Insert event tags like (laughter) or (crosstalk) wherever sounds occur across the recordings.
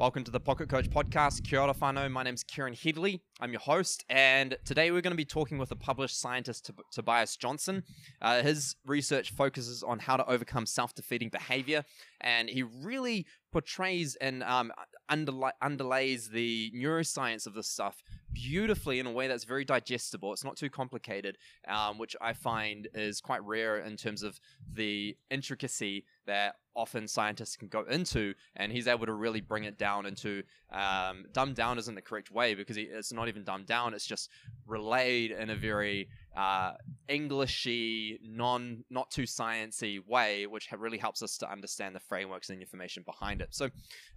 Welcome to the Pocket Coach Podcast. Kia ora whanau. My name's Kieran Headley. I'm your host, and today we're going to be talking with a published scientist, Tobias Johnson. Uh, his research focuses on how to overcome self-defeating behavior, and he really portrays and um, underla- underlays the neuroscience of this stuff beautifully in a way that's very digestible. It's not too complicated, um, which I find is quite rare in terms of the intricacy that often scientists can go into, and he's able to really bring it down into um, dumbed down isn't the correct way because it's not even dumbed down. It's just relayed in a very uh, Englishy, non not too sciency way, which really helps us to understand the frameworks and information behind it. So,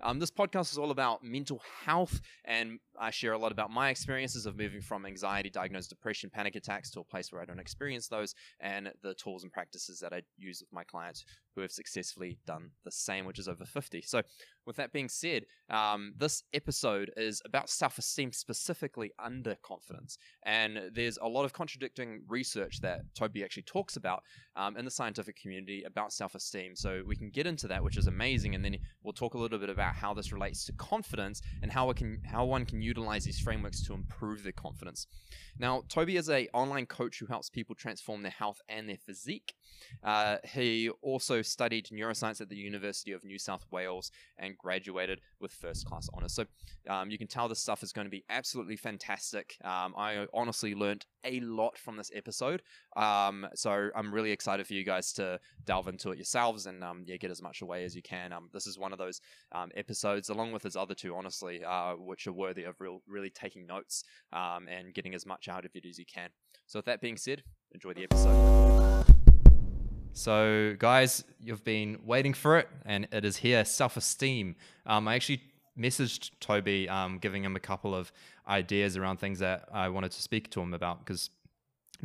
um, this podcast is all about mental health, and I share a lot about my experiences of moving from anxiety, diagnosed depression, panic attacks to a place where I don't experience those, and the tools and practices that I use with my clients who have successfully done the same, which is over 50. So, with that being said, um, this episode is about self esteem, specifically under confidence. And there's a lot of contradicting research that Toby actually talks about um, in the scientific community about self esteem. So, we can get into that, which is amazing. And then we'll talk a little bit about how this relates to confidence and how, it can, how one can utilize these frameworks to improve their confidence. Now, Toby is a online coach who helps people transform their health and their physique. Uh, he also studied neuroscience at the University of New South Wales and graduated with first class honors. So um, you can tell this stuff is going to be absolutely fantastic. Um, I honestly learned a lot from this episode. Um, so I'm really excited for you guys to delve into it yourselves and um, yeah, get as much away as you can. Um, this is one of those um, episodes, along with his other two, honestly, uh, which are worthy of real, really taking notes and getting as much out of it as you can. So with that being said, enjoy the episode. So, guys, you've been waiting for it, and it is here self esteem. Um, I actually messaged Toby, um, giving him a couple of ideas around things that I wanted to speak to him about because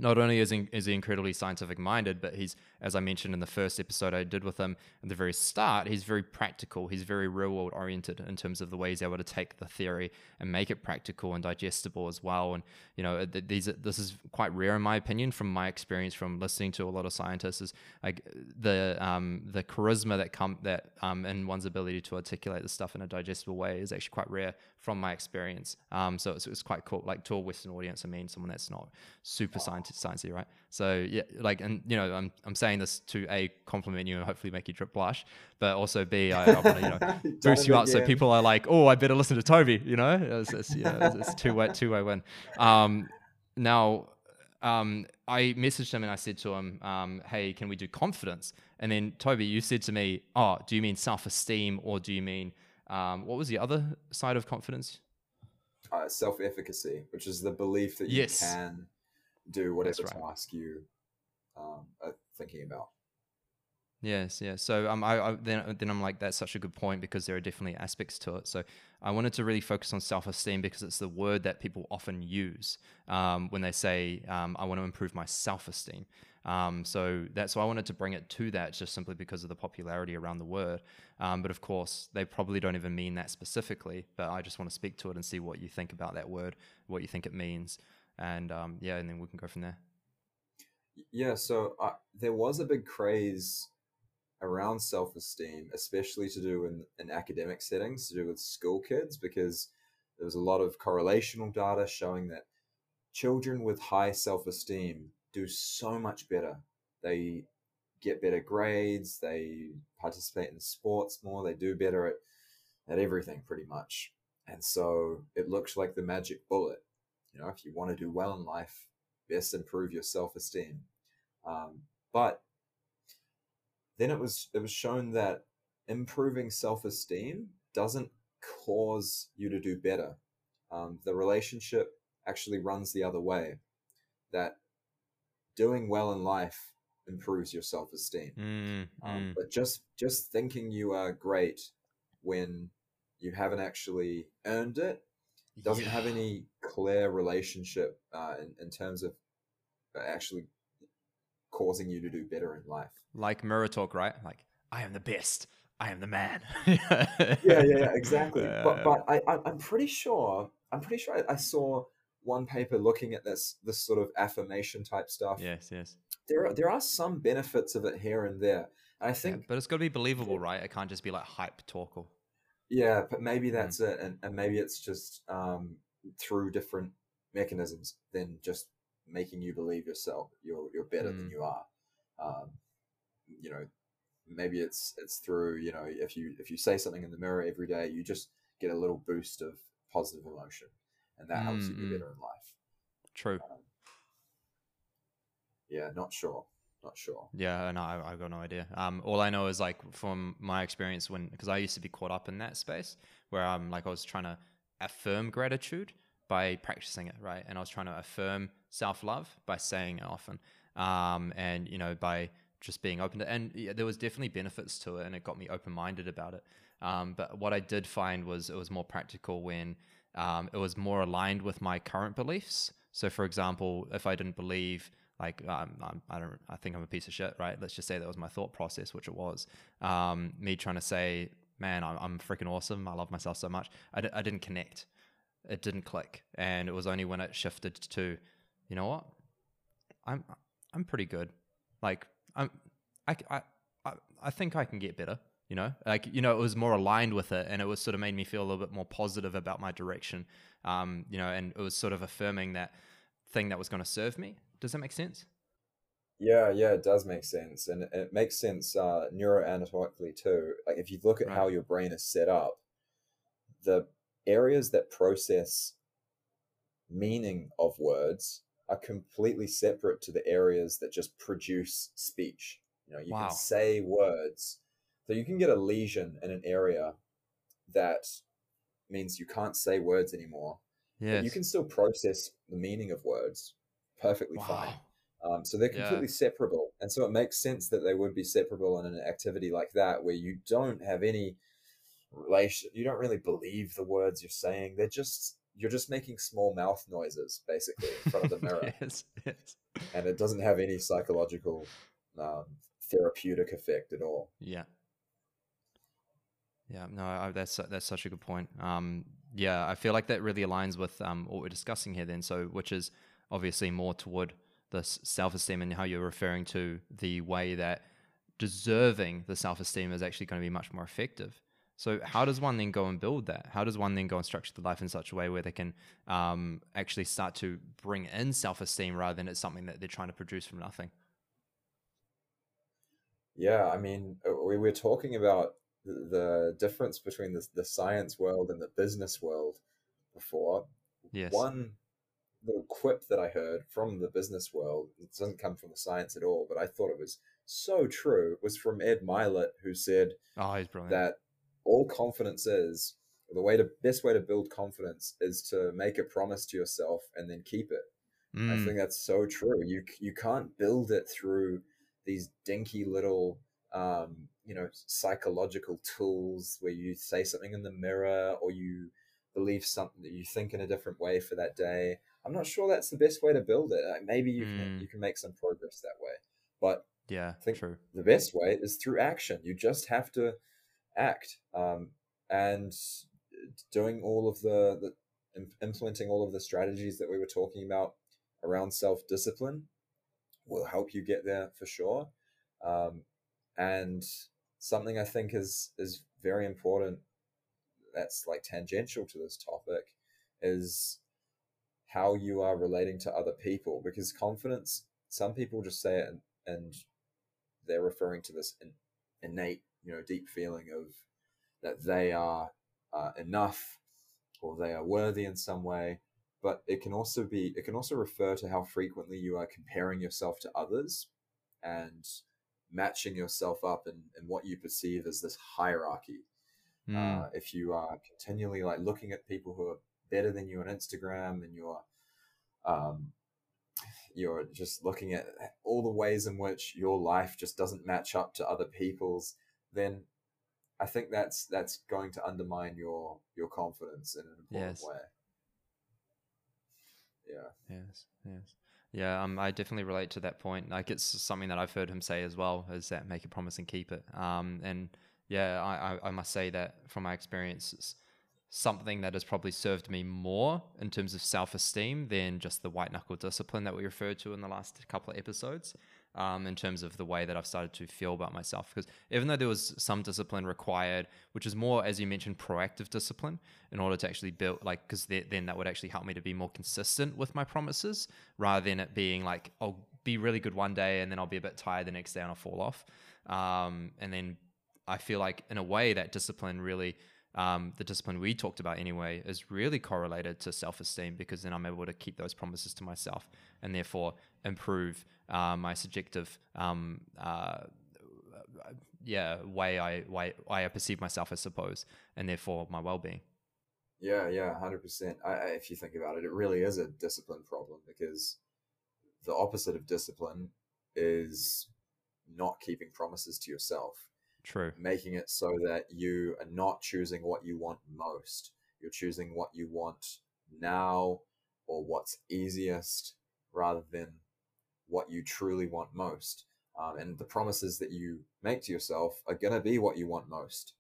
not only is he, is he incredibly scientific minded, but he's, as I mentioned in the first episode I did with him at the very start, he's very practical. He's very real world oriented in terms of the way he's able to take the theory and make it practical and digestible as well. And you know, these this is quite rare in my opinion, from my experience from listening to a lot of scientists. Is like the um, the charisma that come that um, and one's ability to articulate the stuff in a digestible way is actually quite rare from my experience. Um, so it's, it's quite cool. Like to a Western audience, I mean, someone that's not super scientific, sciencey, right? So yeah, like, and you know, I'm I'm saying this to a compliment you and hopefully make you drip blush, but also b I, I want to you know (laughs) boost you up so people are like, oh, I better listen to Toby. You know, it's, it's, you know, it's, it's two way two way win. Um, now. Um, I messaged him and I said to him, um, "Hey, can we do confidence?" And then Toby, you said to me, "Oh, do you mean self-esteem or do you mean um, what was the other side of confidence? Uh, self-efficacy, which is the belief that yes. you can do whatever right. task you um, are thinking about. Yes, yes. So um, I, I, then then I'm like, that's such a good point because there are definitely aspects to it. So I wanted to really focus on self-esteem because it's the word that people often use um, when they say, um, "I want to improve my self-esteem." Um, so that's why I wanted to bring it to that, just simply because of the popularity around the word. Um, but of course, they probably don't even mean that specifically. But I just want to speak to it and see what you think about that word, what you think it means, and um, yeah, and then we can go from there. Yeah. So uh, there was a big craze around self-esteem, especially to do in, in academic settings, to do with school kids, because there was a lot of correlational data showing that children with high self-esteem do so much better. They get better grades, they participate in sports more, they do better at, at everything pretty much. And so it looks like the magic bullet. You know, if you want to do well in life, best improve your self esteem. Um, but then it was it was shown that improving self esteem doesn't cause you to do better. Um, the relationship actually runs the other way. That doing well in life improves your self esteem. Mm, um, mm. But just just thinking you are great when you haven't actually earned it doesn't yeah. have any clear relationship uh, in, in terms of actually causing you to do better in life. Like mirror talk, right? Like I am the best. I am the man. (laughs) yeah, yeah, yeah, exactly. Uh, but but I, I am pretty sure I'm pretty sure I, I saw one paper looking at this this sort of affirmation type stuff. Yes, yes. There are there are some benefits of it here and there. I think, yeah, but it's got to be believable, right? It can't just be like hype talk. Or... Yeah, but maybe that's it, and, and maybe it's just um, through different mechanisms than just making you believe yourself you're you're better than Mm. you are. Um, you know, maybe it's it's through you know if you if you say something in the mirror every day, you just get a little boost of positive emotion, and that helps you Mm, be mm. better in life. True. Um, yeah, not sure, not sure. Yeah, no, I, I've got no idea. Um, all I know is like from my experience when, because I used to be caught up in that space where I'm like I was trying to affirm gratitude by practicing it, right? And I was trying to affirm self love by saying it often, um, and you know by just being open to. And yeah, there was definitely benefits to it, and it got me open minded about it. Um, but what I did find was it was more practical when um, it was more aligned with my current beliefs. So, for example, if I didn't believe like um, I'm, I don't, I think I'm a piece of shit, right? Let's just say that was my thought process, which it was. Um, me trying to say, man, I'm, I'm freaking awesome. I love myself so much. I d- I didn't connect. It didn't click, and it was only when it shifted to, you know what, I'm, I'm pretty good. Like I'm, I, I, I, I think I can get better. You know, like you know, it was more aligned with it, and it was sort of made me feel a little bit more positive about my direction. Um, you know, and it was sort of affirming that thing that was going to serve me. Does that make sense? Yeah, yeah, it does make sense, and it makes sense uh, neuroanatomically too. Like if you look at Right. how your brain is set up, the areas that process meaning of words are completely separate to the areas that just produce speech. You know, you Wow. can say words, so you can get a lesion in an area that means you can't say words anymore, Yeah. you can still process the meaning of words perfectly fine. Um, so they're Yeah. completely separable. And so it makes sense that they would be separable in an activity like that where you don't have any relation, you don't really believe the words you're saying. They're just, you're just making small mouth noises basically in front of the (laughs) mirror. yes. Yes. And it doesn't have any psychological um, therapeutic effect at all. Yeah. Yeah. No, I, that's that's such a good point. Um, yeah, I feel like that really aligns with um, what we're discussing here. Then, so which is obviously more toward this self-esteem and how you're referring to the way that deserving the self-esteem is actually going to be much more effective. So, how does one then go and build that? How does one then go and structure the life in such a way where they can um, actually start to bring in self-esteem rather than it's something that they're trying to produce from nothing? Yeah, I mean, uh, we were talking about the, the difference between the, the science world and the business world before. Yes. One little quip that I heard from the business world, it doesn't come from the science at all, but I thought it was so true, it was from Ed Mylett, who said Oh, he's brilliant. that all confidence is the way to best way to build confidence is to make a promise to yourself and then keep it. I Mm, think that's so true. You you can't build it through these dinky little um, you know psychological tools where you say something in the mirror or you believe something that you think in a different way for that day. I'm not sure that's the best way to build it. Like, maybe you can Mm. you can make some progress that way, but yeah, I think- true. the best way is through action. You just have to act um, and doing all of the, the implementing all of the strategies that we were talking about around self discipline will help you get there for sure. Um, and something I think is is very important that's like tangential to this topic is how you are relating to other people because confidence some people just say it and, and they're referring to this in, innate you know deep feeling of that they are uh, enough or they are worthy in some way. But it can also be it can also refer to how frequently you are comparing yourself to others and matching yourself up in, in what you perceive as this hierarchy. Mm, uh, if you are continually like looking at people who are better than you on Instagram and you're um, you're just looking at all the ways in which your life just doesn't match up to other people's, then I think that's that's going to undermine your your confidence in an important Yes. way. Yeah. yes, yes. Yeah, um, I definitely relate to that point. Like, it's something that I've heard him say as well, is that make a promise and keep it. Um, and yeah, I, I, I must say that from my experience, it's something that has probably served me more in terms of self esteem than just the white knuckle discipline that we referred to in the last couple of episodes. um, in terms of the way that I've started to feel about myself. Because even though there was some discipline required, which is more, as you mentioned, proactive discipline in order to actually build, like, because then that would actually help me to be more consistent with my promises rather than it being like, I'll be really good one day and then I'll be a bit tired the next day and I'll fall off. Um, and then I feel like, in a way, that discipline really. Um, the discipline we talked about anyway is really correlated to self-esteem because then I'm able to keep those promises to myself and therefore improve uh, my subjective um, uh, yeah way I way, I perceive myself, I suppose, and therefore my well-being. Yeah, yeah, hundred percent. If you think about it, it really is a discipline problem because the opposite of discipline is not keeping promises to yourself. True. Making it so that you are not choosing what you want most. You're choosing what you want now or what's easiest rather than what you truly want most. Um, and the promises that you make to yourself are going to be what you want most.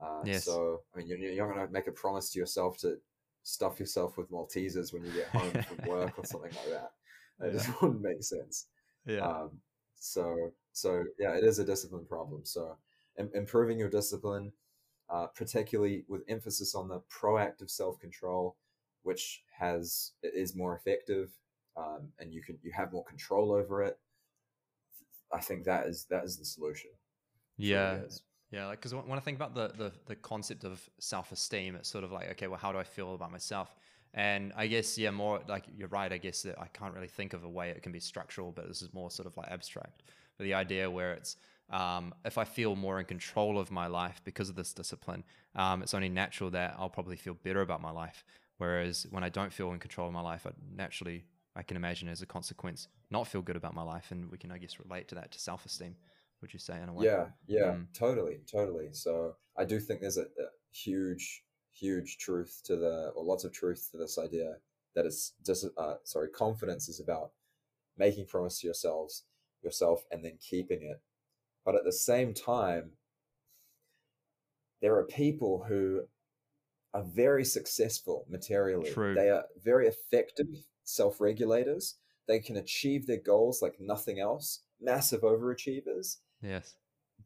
Uh, yes. So, I mean, you're, you're going to make a promise to yourself to stuff yourself with Maltesers when you get (laughs) home from work or something like that. It yeah. just (laughs) wouldn't make sense. Yeah. Um, so, so yeah, it is a discipline problem. So, improving your discipline, uh, particularly with emphasis on the proactive self control, which has is more effective um, and you can you have more control over it. I think that is that is the solution. Yeah, yeah. Like because when I think about the, the the concept of self esteem, it's sort of like okay, well, how do I feel about myself? And I guess yeah, more like you're right. I guess that I can't really think of a way it can be structural, but this is more sort of like abstract. But the idea where it's um, if I feel more in control of my life because of this discipline, um, it's only natural that I'll probably feel better about my life. Whereas when I don't feel in control of my life, I naturally I can imagine as a consequence not feel good about my life, and we can I guess relate to that to self esteem. Would you say in a way? Yeah, yeah, mm. totally, totally. So I do think there's a, a, huge, huge truth to the, or lots of truth to this idea that it's just, uh, sorry, confidence is about making promise to yourselves, yourself, and then keeping it. But at the same time, there are people who are very successful materially. True. They are very effective self regulators. They can achieve their goals like nothing else, massive overachievers. Yes.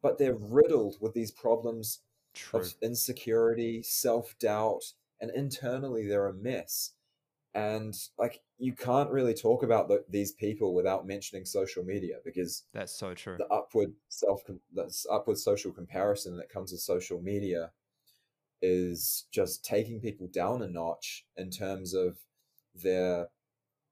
But they're riddled with these problems True. of insecurity, self doubt, and internally they're a mess. And like you can't really talk about the, these people without mentioning social media because that's so true. The upward self, that's upward social comparison that comes with social media is just taking people down a notch in terms of their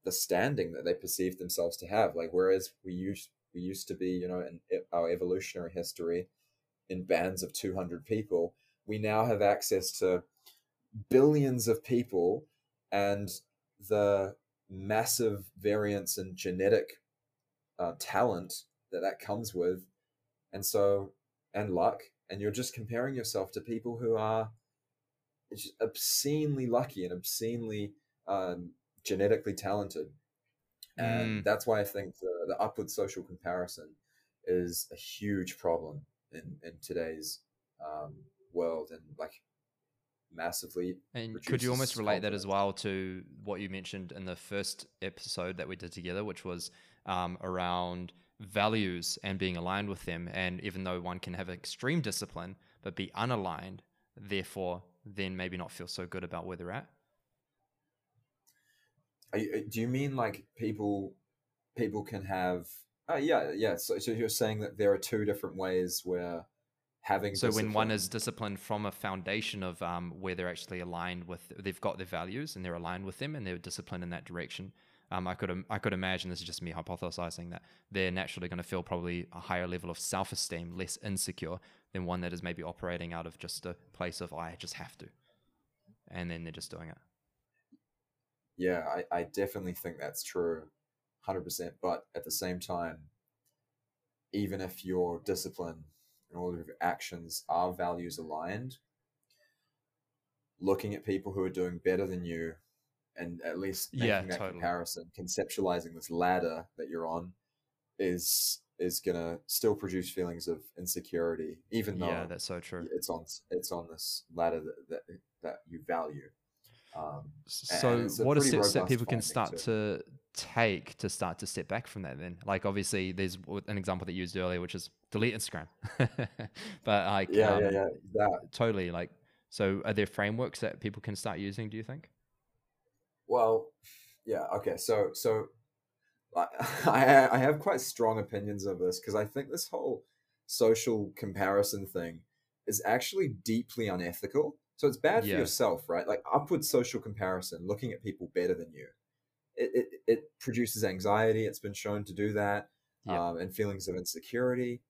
the standing that they perceive themselves to have. Like whereas we used we used to be, you know, in our evolutionary history, in bands of two hundred people, we now have access to billions of people and the massive variance in genetic uh, talent that that comes with, and so and luck, and you're just comparing yourself to people who are just obscenely lucky and obscenely um, genetically talented. And mm. that's why I think the, the upward social comparison is a huge problem in, in today's um, world and like massively. And could you almost relate confidence. that as well to what you mentioned in the first episode that we did together, which was um, around values and being aligned with them? And even though one can have extreme discipline but be unaligned, therefore, then maybe not feel so good about where they're at. You, uh, do you mean like people people can have? Uh, yeah, yeah. So, so you're saying that there are two different ways where having. So when one is disciplined from a foundation of um, where they're actually aligned with, they've got their values and they're aligned with them, and they're disciplined in that direction. Um, I could I could imagine this is just me hypothesizing that they're naturally going to feel probably a higher level of self esteem, less insecure than one that is maybe operating out of just a place of I just have to, and then they're just doing it yeah, I, I definitely think that's true, 100%. But at the same time, even if your discipline and all of your actions are values aligned, looking at people who are doing better than you and at least making yeah, that totally. comparison, conceptualizing this ladder that you're on is is gonna still produce feelings of insecurity, even though yeah, that's so true. It's on it's on this ladder that that, that you value. Um, so, what are steps that people can start to take to start to step back from that then? Like obviously there's an example that you used earlier which is delete instagram. (laughs) But like yeah um, yeah yeah that totally like so are there frameworks that people can start using do you think? Well yeah okay so so I, (laughs) I have quite strong opinions of this because I think this whole social comparison thing is actually deeply unethical. So it's bad Yeah. for yourself, right? Like upward social comparison, looking at people better than you, it, it, it produces anxiety. It's been shown to do that, Yeah. um, and feelings of insecurity.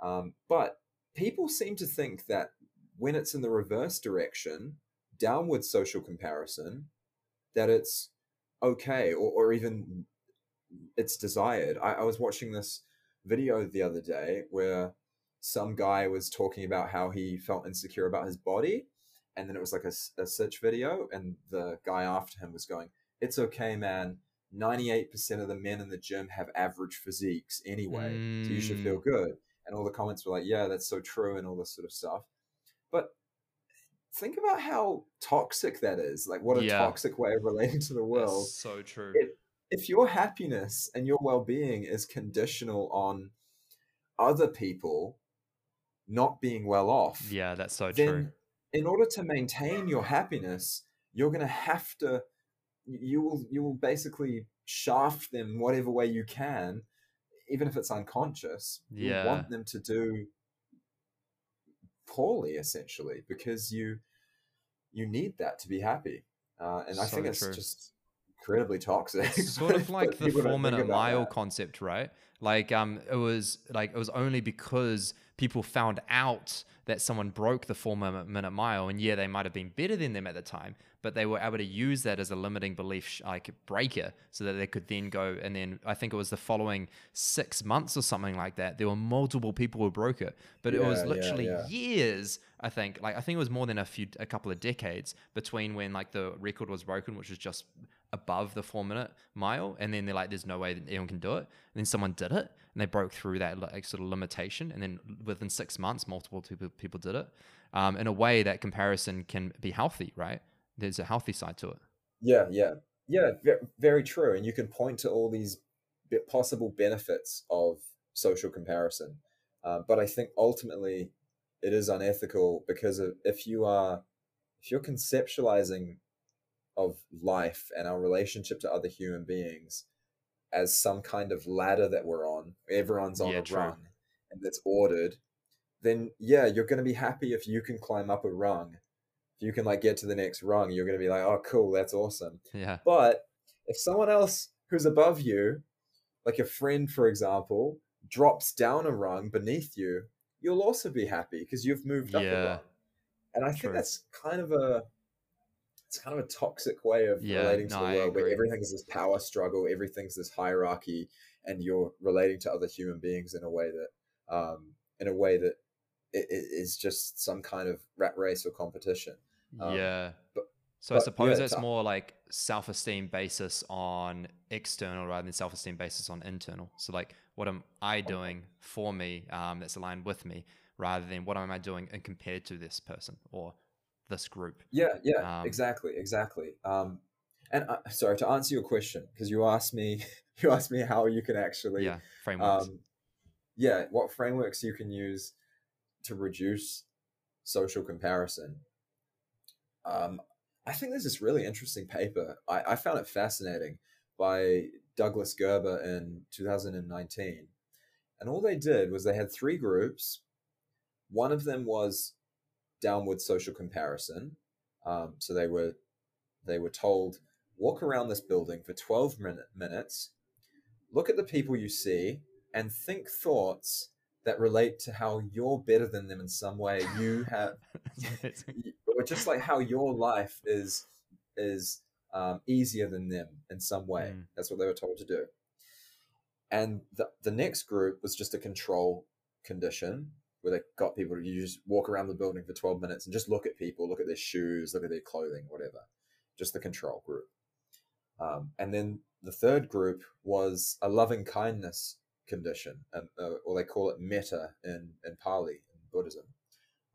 Um, but people seem to think that when it's in the reverse direction, downward social comparison, that it's okay or, or even it's desired. I, I was watching this video the other day where some guy was talking about how he felt insecure about his body. And then it was like a search video, and the guy after him was going, It's okay, man. 98% of the men in the gym have average physiques anyway. So you should feel Mm. good. And all the comments were like, Yeah, that's so true, and all this sort of stuff. But think about how toxic that is. Like, what a Yeah. toxic way of relating to the world That's so true it- if your happiness and your well-being is conditional on other people not being well off yeah that's so true in order to maintain your happiness you're going to have to you will you will basically shaft them whatever way you can even if it's unconscious you Yeah. want them to do poorly essentially because you you need that to be happy uh, and i think it's true. just incredibly toxic It's (laughs) sort of like the four minute mile that. concept, right? Like um it was like it was only because people found out that someone broke the four minute mile and yeah they might have been better than them at the time but they were able to use that as a limiting belief like breaker so that they could then go and then i think it was the following six months or something like that there were multiple people who broke it but it was Yeah, yeah, literally yeah. years i think like i think it was more than a few a couple of decades between when like the record was broken which was just above the four minute mile and then they're like there's no way that anyone can do it and then someone did it and they broke through that like sort of limitation and then within six months multiple people, people did it um, in a way that comparison can be healthy right there's a healthy side to it Yeah, yeah, yeah. Very true. And you can point to all these possible benefits of social comparison, uh, but I think ultimately it is unethical because if you are if you're conceptualizing of life and our relationship to other human beings as some kind of ladder that we're on, everyone's on Yeah, a true. rung and it's ordered, then yeah, you're going to be happy if you can climb up a rung. If you can like get to the next rung, you're going to be like, oh, cool, that's awesome. yeah But if someone else who's above you, like a friend, for example, drops down a rung beneath you, you'll also be happy because you've moved up a Yeah. rung. And I think that's kind of a it's kind of a toxic way of Yeah, relating to no, the world where agree. everything's this power struggle, everything's this hierarchy, and you're relating to other human beings in a way that um, in a way that it, it is just some kind of rat race or competition. Um, yeah but- so i suppose yeah, it's more like self-esteem basis on external rather than self-esteem basis on internal so like what am i doing for me um, that's aligned with me rather than what am i doing and compared to this person or this group Yeah, yeah, Um, exactly, exactly. Um, and uh, sorry to answer your question because you asked me, (laughs) you asked me how you can actually, yeah frameworks um, yeah, what frameworks you can use to reduce social comparison. Um, I think there's this really interesting paper. I, I found it fascinating by Douglas Gerber in 2019. And all they did was they had three groups. One of them was downward social comparison. Um, so they were they were told walk around this building for 12 minute, minutes, look at the people you see, and think thoughts that relate to how you're better than them in some way. You have (laughs) or just like how your life is is um, easier than them in some way. Mm. That's what they were told to do. And the the next group was just a control condition where they got people to just walk around the building for 12 minutes and just look at people, look at their shoes, look at their clothing, whatever. Just the control group. Um, and then the third group was a loving kindness condition, um, uh, or they call it metta in, in Pali, in Buddhism.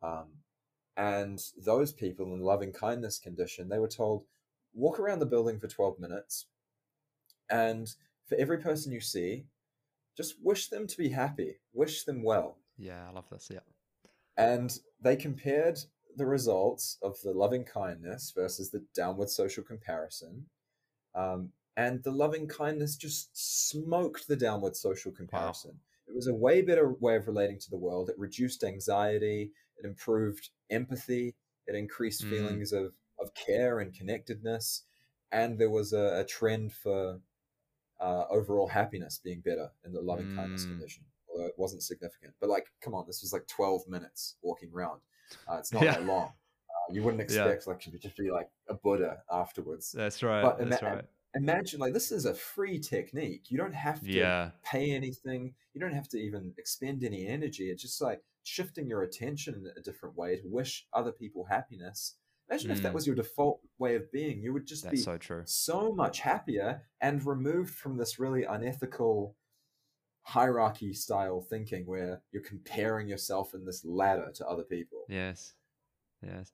Um, and those people in loving kindness condition, they were told, walk around the building for 12 minutes, and for every person you see, just wish them to be happy, wish them well. Yeah, I love this. Yeah. And they compared the results of the loving kindness versus the downward social comparison. Um, and the loving kindness just smoked the downward social comparison. Wow. It was a way better way of relating to the world. It reduced anxiety, it improved empathy, it increased mm. feelings of, of care and connectedness. And there was a, a trend for uh, overall happiness being better in the loving mm. kindness condition, although it wasn't significant. But like, come on, this was like 12 minutes walking around. Uh, it's not yeah. that long. Uh, you wouldn't (laughs) expect yeah. like to just be like a Buddha afterwards. That's right. But ima- That's right. Imagine like this is a free technique. You don't have to yeah. pay anything. You don't have to even expend any energy. It's just like shifting your attention in a different way to wish other people happiness. Imagine mm. if that mm. was your default way of being. You would just That's be so, true. so much happier and removed from this really unethical hierarchy style thinking where you're comparing yourself in this ladder to other people. Yes. Yes.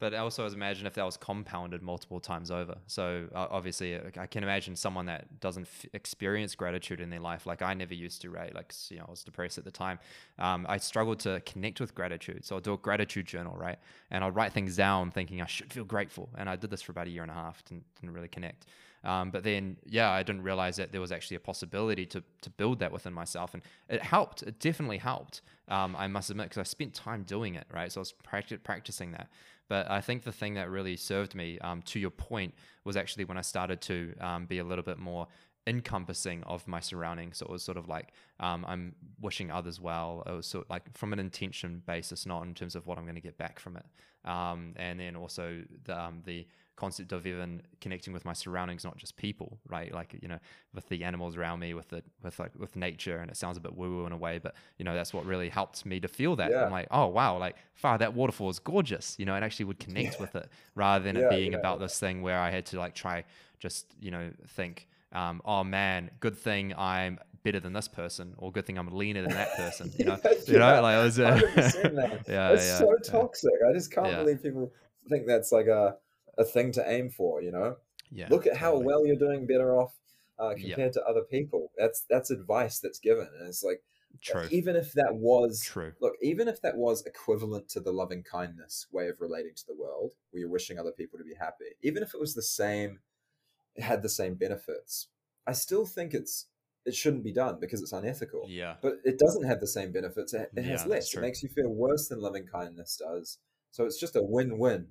But also, as imagine if that was compounded multiple times over. So uh, obviously, I can imagine someone that doesn't f- experience gratitude in their life, like I never used to. Right? Like you know, I was depressed at the time. Um, I struggled to connect with gratitude, so I'll do a gratitude journal, right? And I'll write things down, thinking I should feel grateful. And I did this for about a year and a half. Didn't, didn't really connect. Um, but then, yeah, I didn't realize that there was actually a possibility to to build that within myself, and it helped. It definitely helped. Um, I must admit, because I spent time doing it, right? So I was practic- practicing that. But I think the thing that really served me, um, to your point, was actually when I started to um, be a little bit more encompassing of my surroundings. So it was sort of like um, I'm wishing others well. It was sort of like from an intention basis, not in terms of what I'm going to get back from it. Um, and then also the um, the concept of even connecting with my surroundings, not just people, right? Like you know, with the animals around me, with the with like with nature, and it sounds a bit woo woo in a way, but you know, that's what really helped me to feel that. Yeah. I'm like, oh wow, like far that waterfall is gorgeous, you know, and actually would (laughs) connect yeah. with it rather than yeah, it being about this thing where I had to like try just you know think, um, oh man, good thing I'm better than this person, or good thing I'm leaner than that person. You know, (laughs) yeah, you know, like I was. Uh, (laughs) yeah, it's yeah, so toxic. I just can't believe people think that's like a a thing to aim for. You know, yeah. Look at how well you're doing better off uh, compared to other people. That's that's advice that's given, and it's like True. Even if that was true, look, even if that was equivalent to the loving kindness way of relating to the world, where you're wishing other people to be happy, even if it was the same, it had the same benefits. I still think it's it shouldn't be done because it's unethical. Yeah. But it doesn't have the same benefits. It, it has less. It makes you feel worse than loving kindness does. So it's just a win-win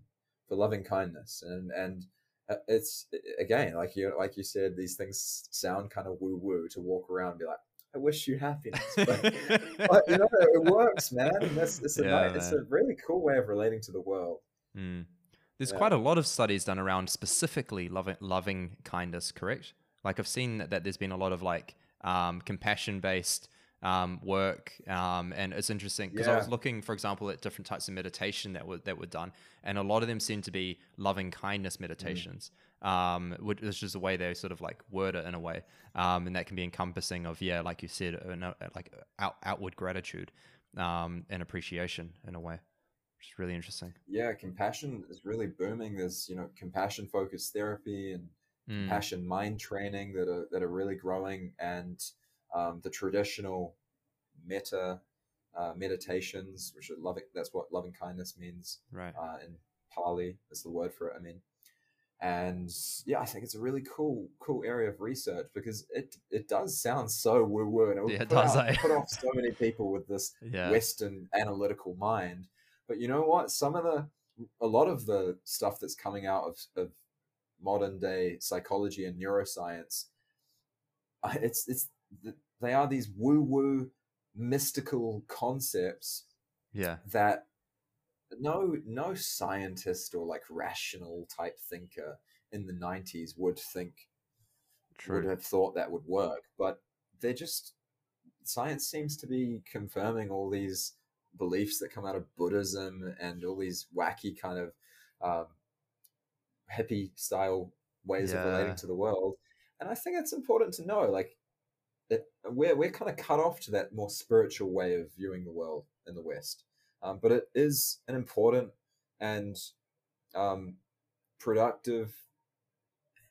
for loving kindness, and and uh, it's again like you like you said, these things sound kind of woo-woo to walk around and be like, I wish you happiness, but, (laughs) but you know it works, man. And that's it's a yeah, nice, it's a really cool way of relating to the world. Mm. There's yeah. quite a lot of studies done around specifically loving loving kindness, correct? Like I've seen that, that there's been a lot of like um, compassion based um, work, um, and it's interesting because yeah. I was looking, for example, at different types of meditation that were that were done, and a lot of them seem to be loving kindness mm. meditations, mm. um, which is just the way they sort of like word it in a way, um, and that can be encompassing of yeah, like you said, uh, like out, outward gratitude um, and appreciation in a way, which is really interesting. Yeah, compassion is really booming. There's you know compassion focused therapy and mm. compassion mind training that are that are really growing and um, the traditional metta uh, meditations, which are loving. That's what loving kindness means. Right. Uh, in Pali, is the word for it. I mean, and yeah, I think it's a really cool, cool area of research because it it does sound so woo woo, and it, yeah, it put, does, out, put off (laughs) so many people with this yeah. Western analytical mind. But you know what? Some of the a lot of the stuff that's coming out of, of modern day psychology and neuroscience, it's it's they are these woo woo mystical concepts yeah that no no scientist or like rational type thinker in the 90s would think True. would have thought that would work but they're just science seems to be confirming all these beliefs that come out of buddhism and all these wacky kind of um, hippie style ways yeah. of relating to the world and i think it's important to know like that we're we're kind of cut off to that more spiritual way of viewing the world in the West. Um, but it is an important and um, productive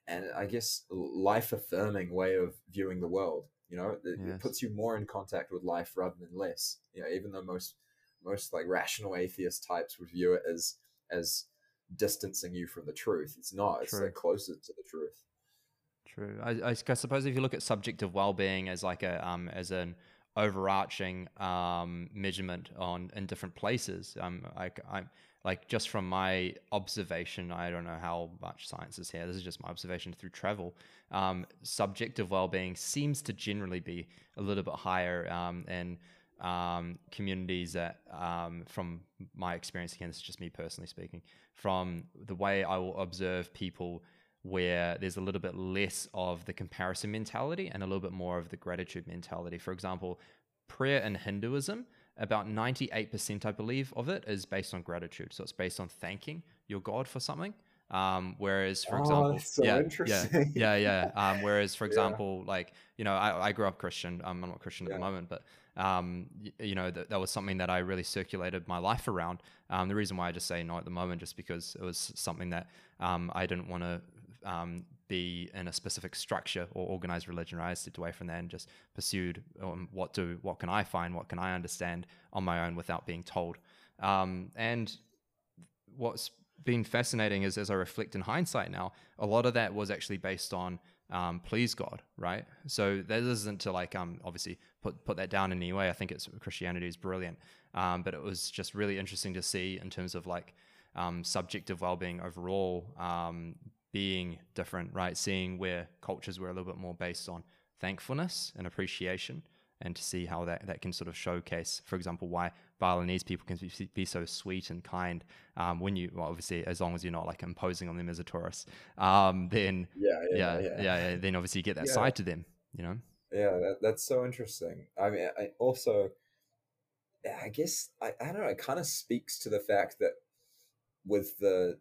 and I guess life affirming way of viewing the world. You know, it, Yes. it puts you more in contact with life rather than less. You know, even though most most like rational atheist types would view it as as distancing you from the truth. It's not. It's True. like closer to the truth. True. I, I suppose if you look at subjective well-being as like a um as an overarching um measurement on in different places, um like I'm like just from my observation, I don't know how much science is here. This is just my observation through travel. Um, subjective well-being seems to generally be a little bit higher um, in um, communities that, um, from my experience, again, this is just me personally speaking, from the way I will observe people where there's a little bit less of the comparison mentality and a little bit more of the gratitude mentality. For example, prayer in Hinduism, about 98%, I believe, of it is based on gratitude. So it's based on thanking your God for something. Um, whereas, for Oh, example, so yeah, yeah, yeah, yeah. Um, whereas, for (laughs) Yeah. example, like you know, I, I grew up Christian. Um, I'm not Christian at the moment, but um, y- you know, that, that was something that I really circulated my life around. Um, the reason why I just say no at the moment, just because it was something that um, I didn't want to um, be in a specific structure or organized religion. Right? I stepped away from that and just pursued um, what do what can I find, what can I understand on my own without being told. Um, and what's been fascinating is as I reflect in hindsight now, a lot of that was actually based on um, please God, right? So that isn't to like um obviously put put that down in any way. I think it's Christianity is brilliant, um, but it was just really interesting to see in terms of like um, subjective well-being overall um, being different, right? Seeing where cultures were a little bit more based on thankfulness and appreciation, and to see how that, that can sort of showcase, for example, why Balinese people can be, be so sweet and kind um, when you, well, obviously, as long as you're not like imposing on them as a tourist, um, then Yeah, yeah, yeah, yeah, yeah. yeah, then obviously you get that side to them, you know? Yeah, that, that's so interesting. I mean, I also, I guess I, I don't know. It kind of speaks to the fact that with the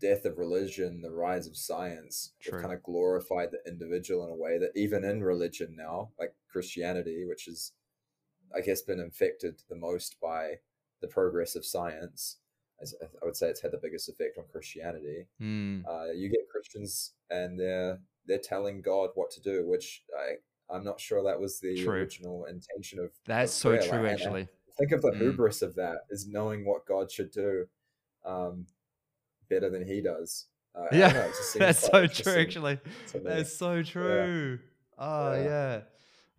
death of religion, the rise of science, True. kind of glorified the individual in a way that even in religion now, like Christianity, which is, I guess, been infected the most by the progress of science. As I would say, it's had the biggest effect on Christianity Mm, uh, you get Christians and they're they're telling God what to do, which I I'm not sure that was the True. original intention of. that's of so prayer. true, Like, I- I actually. think of the Mm. hubris of that is knowing what God should do, um, better than He does. Uh, Yeah, know, it just (laughs) seems that's so true, actually. That's so true. Oh Yeah. yeah,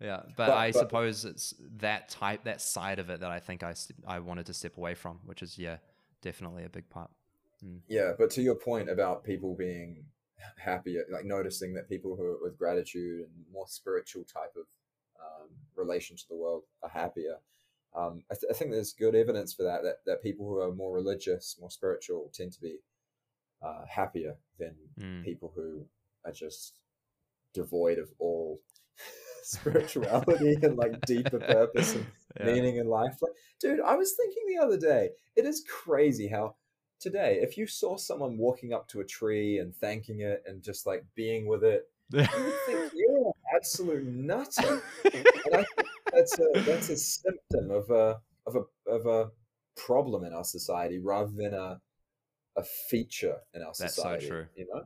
yeah. But, But- I but- suppose it's that type, that side of it that I think I I wanted to step away from, which is yeah, definitely a big part. Yeah, but to your point about people being happier, like noticing that people who are with gratitude and more spiritual type of um, relation to the world are happier. Um, I, th- I think there's good evidence for that, that. That people who are more religious, more spiritual, tend to be uh, happier than Mm. people who are just devoid of all (laughs) (laughs) spirituality and like deeper purpose and (laughs) Yeah. meaning in life. Like, dude, I was thinking the other day, it is crazy how today, if you saw someone walking up to a tree and thanking it and just like being with it, you think you're an absolute nutter. And I think that's a that's a symptom of a of a of a problem in our society rather than a a feature in our That's so true. You know?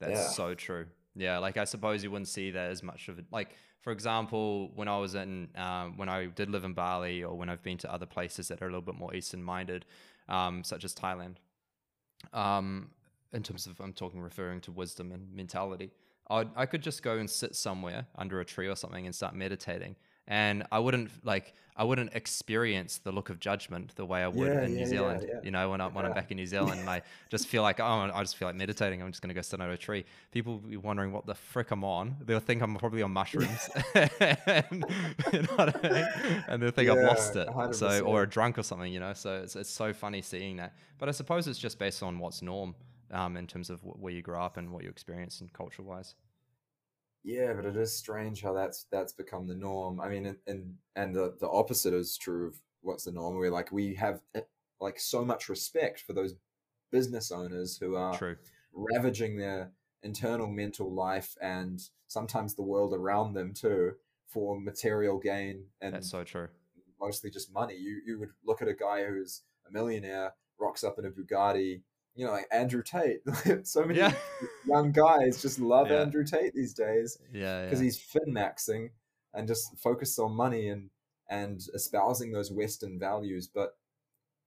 That's Yeah. so true. Yeah, like I suppose you wouldn't see that as much of it. Like, for example, when I was in, um, when I did live in Bali, or when I've been to other places that are a little bit more Eastern minded, um, such as Thailand, um, in terms of I'm talking referring to wisdom and mentality, I'd, I could just go and sit somewhere under a tree or something and start meditating, and I wouldn't like I wouldn't experience the look of judgment the way I would Yeah, in yeah, New Zealand. yeah. You know, when I when I'm back in New Zealand, and I (laughs) just feel like oh, I just feel like meditating. I'm just gonna go sit under a tree. People will be wondering what the frick I'm on. They'll think I'm probably on mushrooms, (laughs) (laughs) and, you know I mean? And they'll think I've lost it. So or 100%. a drunk or something, you know. So it's it's so funny seeing that. But I suppose it's just based on what's norm um, in terms of wh- where you grow up and what you experience and culture wise. Yeah, but it is strange how that's that's become the norm. I mean, and and, and the the opposite is true of what's the norm. Where like we have eh, like so much respect for those business owners who are True. ravaging their internal mental life and sometimes the world around them too for material gain and That's so true. mostly just money. You you would look at a guy who's a millionaire, rocks up in a Bugatti, you know, like Andrew Tate. (laughs) so many Yeah. young guys just love Yeah. Andrew Tate these days yeah, because yeah. he's fin maxing and just focused on money and and espousing those Western values. But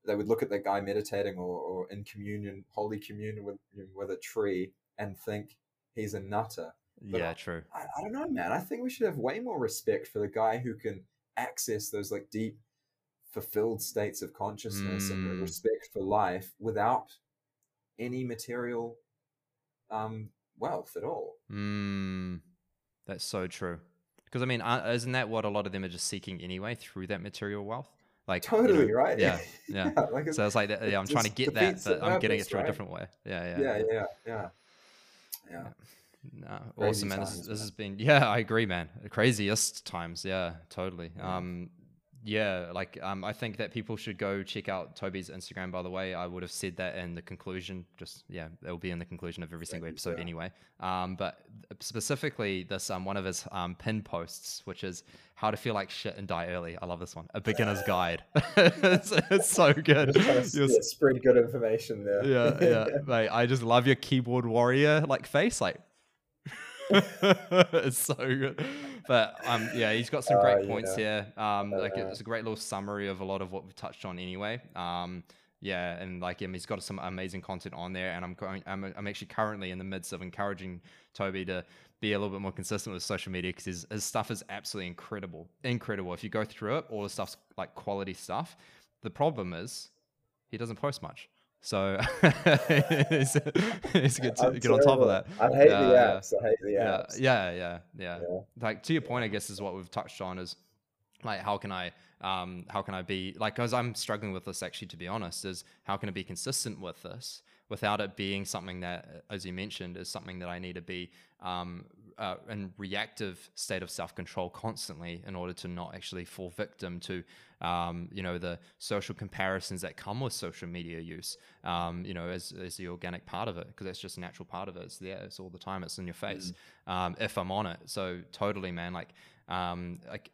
they would look at that guy meditating or, or in communion, holy communion with with a tree, and think he's a nutter. but yeah, true. I, I don't know, man. I think we should have way more respect for the guy who can access those like deep, fulfilled states of consciousness and Mm. respect for life without any material um, wealth at all. Mm, that's so true. Because I mean, uh, isn't that what a lot of them are just seeking anyway through that material wealth? Like you know, Totally right. (laughs) Yeah, yeah. like it's, So it's like, that, yeah, I'm trying to get that, the but I'm getting it through a different way. Yeah, yeah, yeah, yeah, yeah, yeah. No, Crazy awesome, man. This, times, this man. has been, yeah, I agree, man. Craziest times, yeah, totally. Yeah. Um, yeah, like um, I think that people should go check out Toby's Instagram. By the way, I would have said that in the conclusion. Just yeah, it'll be in the conclusion of every single Thank episode anyway. Um, but specifically this um one of his um pin posts, which is how to feel like shit and die early. I love this one. A beginner's guide. (laughs) it's, it's so good. Just trying to You're yeah, spread good information there. yeah, yeah, mate. I just love your keyboard warrior like face, like. (laughs) it's so good, but um, yeah, he's got some Uh, great you points know. here. Um, like Uh, it's a great little summary of a lot of what we've touched on anyway. Um, yeah, and like him, he's got some amazing content on there, and I'm going. I'm, I'm actually currently in the midst of encouraging Toby to be a little bit more consistent with social media because his, his stuff is absolutely incredible, incredible. If you go through it, all the stuff's like quality stuff. The problem is he doesn't post much. So (laughs) it's, it's good to I'm get on top of that. I hate Yeah, the yeah. apps. I hate the Yeah, apps. yeah, yeah, yeah. Yeah. Like to your point, I guess is what we've touched on is like how can I um how can I be like because I'm struggling with this actually to be honest is how can I be consistent with this without it being something that as you mentioned is something that I need to be um uh, in reactive state of self-control constantly in order to not actually fall victim to um, you know the social comparisons that come with social media use um, you know as, as the organic part of it because that's just a natural part of it. It's there it's all the time it's in your face um, if i'm on it. So totally man like um, like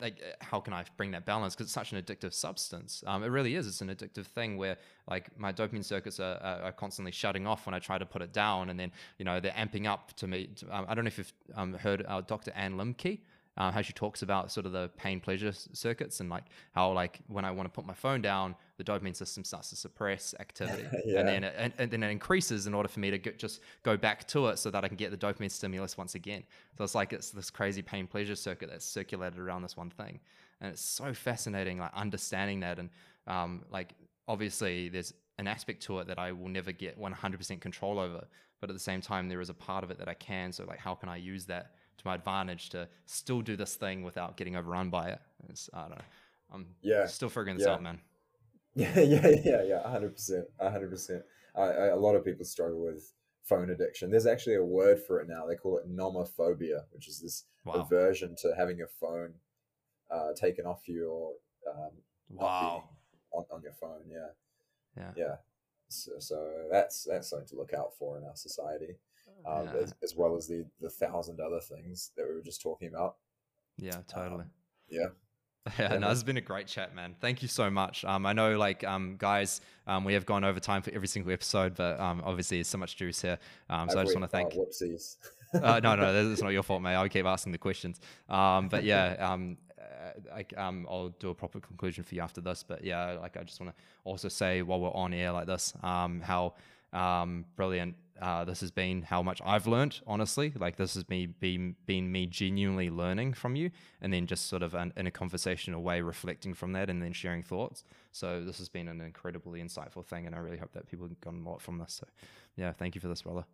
like uh, how can I bring that balance? Because it's such an addictive substance. Um, it really is. It's an addictive thing where like my dopamine circuits are, are, constantly shutting off when I try to put it down, and then you know they're amping up to me. Um, I don't know if you've um, heard uh, Dr. Anne Lembke. Uh, how she talks about sort of the pain pleasure circuits and like how like when I want to put my phone down, the dopamine system starts to suppress activity, (laughs) Yeah. and then it, and, and then it increases in order for me to get, just go back to it so that I can get the dopamine stimulus once again. So it's like it's this crazy pain pleasure circuit that's circulated around this one thing, and it's so fascinating, like understanding that, and um, like obviously there's an aspect to it that I will never get 100% control over, but at the same time there is a part of it that I can. So like, how can I use that to my advantage to still do this thing without getting overrun by it? It's I don't know. I'm Yeah. still figuring this Yeah. out, man. (laughs) Yeah, yeah, yeah, yeah, hundred percent, hundred percent. A lot of people struggle with phone addiction. There's actually a word for it now. They call it nomophobia, which is this Wow. aversion to having your phone uh, taken off you or um, Wow. on, on your phone. Yeah, Yeah. yeah. So, so that's that's something to look out for in our society, um, Yeah. as, as well as the the thousand other things that we were just talking about. Yeah, totally. Um, yeah, Yeah, (laughs) Yeah, no, has been a great chat, man. Thank you so much. Um, I know, like, um, guys, um, we have gone over time for every single episode, but um, obviously, there's so much juice here. Um, so I Have just want to thank. Oh, whoopsies. (laughs) uh, no, no, (laughs) that's not your fault, mate. I'll keep asking the questions. Um, but yeah, um, uh, like, um, I'll do a proper conclusion for you after this. But yeah, like, I just want to also say while we're on air like this, um, how um, brilliant uh, this has been, how much I've learned, honestly. Like, this has me been, been me genuinely learning from you, and then just sort of an, in a conversational way reflecting from that, and then sharing thoughts. So this has been an incredibly insightful thing, and I really hope that people have gotten a lot from this. So, yeah, thank you for this, brother.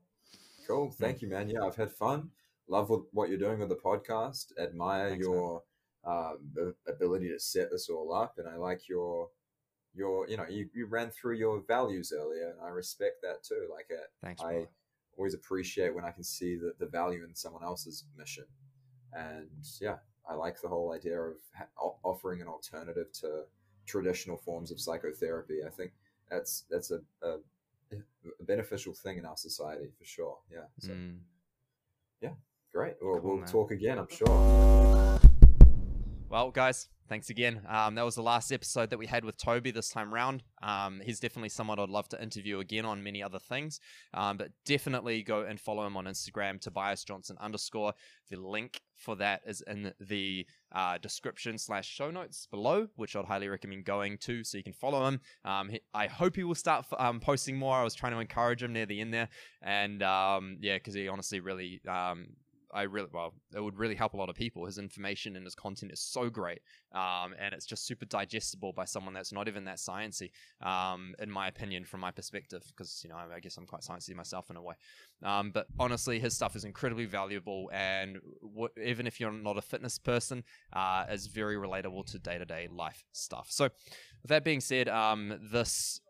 Cool. Thank you, man. Yeah, I've had fun. Love what, what you're doing with the podcast. Admire Thanks, your um, ability to set this all up, and I like your your you know you, you ran through your values earlier, and I respect that too. Like uh, Thanks, I brother. always appreciate when I can see the, the value in someone else's mission, and yeah, I like the whole idea of ha- offering an alternative to traditional forms of psychotherapy. I think that's that's a, a, a beneficial thing in our society for sure. Yeah. So Mm. great. Well, Cool, we'll man. talk again, I'm sure. Well, guys, thanks again. Um, that was the last episode that we had with Toby this time round. Um, he's definitely someone I'd love to interview again on many other things. Um, but definitely go and follow him on Instagram, Tobias Johnson underscore. The link for that is in the uh, description slash show notes below, which I'd highly recommend going to so you can follow him. Um, he, I hope he will start um, posting more. I was trying to encourage him near the end there, and um, yeah, because he honestly really I really well, it would really help a lot of people. His information and his content is so great, um, and it's just super digestible by someone that's not even that sciencey, um, in my opinion, from my perspective. Because you know, I, I guess I'm quite sciencey myself in a way. Um, but honestly, his stuff is incredibly valuable, and w- even if you're not a fitness person, uh, is very relatable to day to day life stuff. So, with that being said, um, this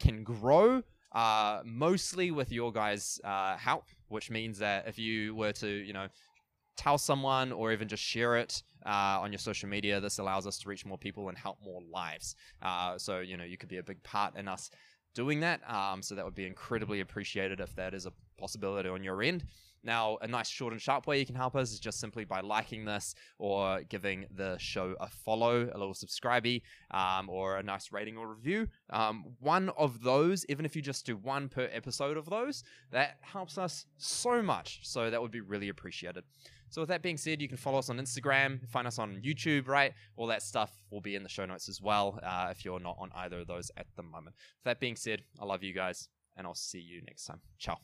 can grow uh, mostly with your guys' uh, help, which means that if you were to, you know, tell someone or even just share it uh, on your social media, this allows us to reach more people and help more lives. Uh, so, you know, you could be a big part in us doing that. Um, so that would be incredibly appreciated if that is a possibility on your end. Now, a nice short and sharp way you can help us is just simply by liking this or giving the show a follow, a little subscribey, um, or a nice rating or review. Um, one of those, even if you just do one per episode of those, that helps us so much. So that would be really appreciated. So with that being said, you can follow us on Instagram, find us on YouTube, right? All that stuff will be in the show notes as well uh, if you're not on either of those at the moment. With that being said, I love you guys, and I'll see you next time. Ciao.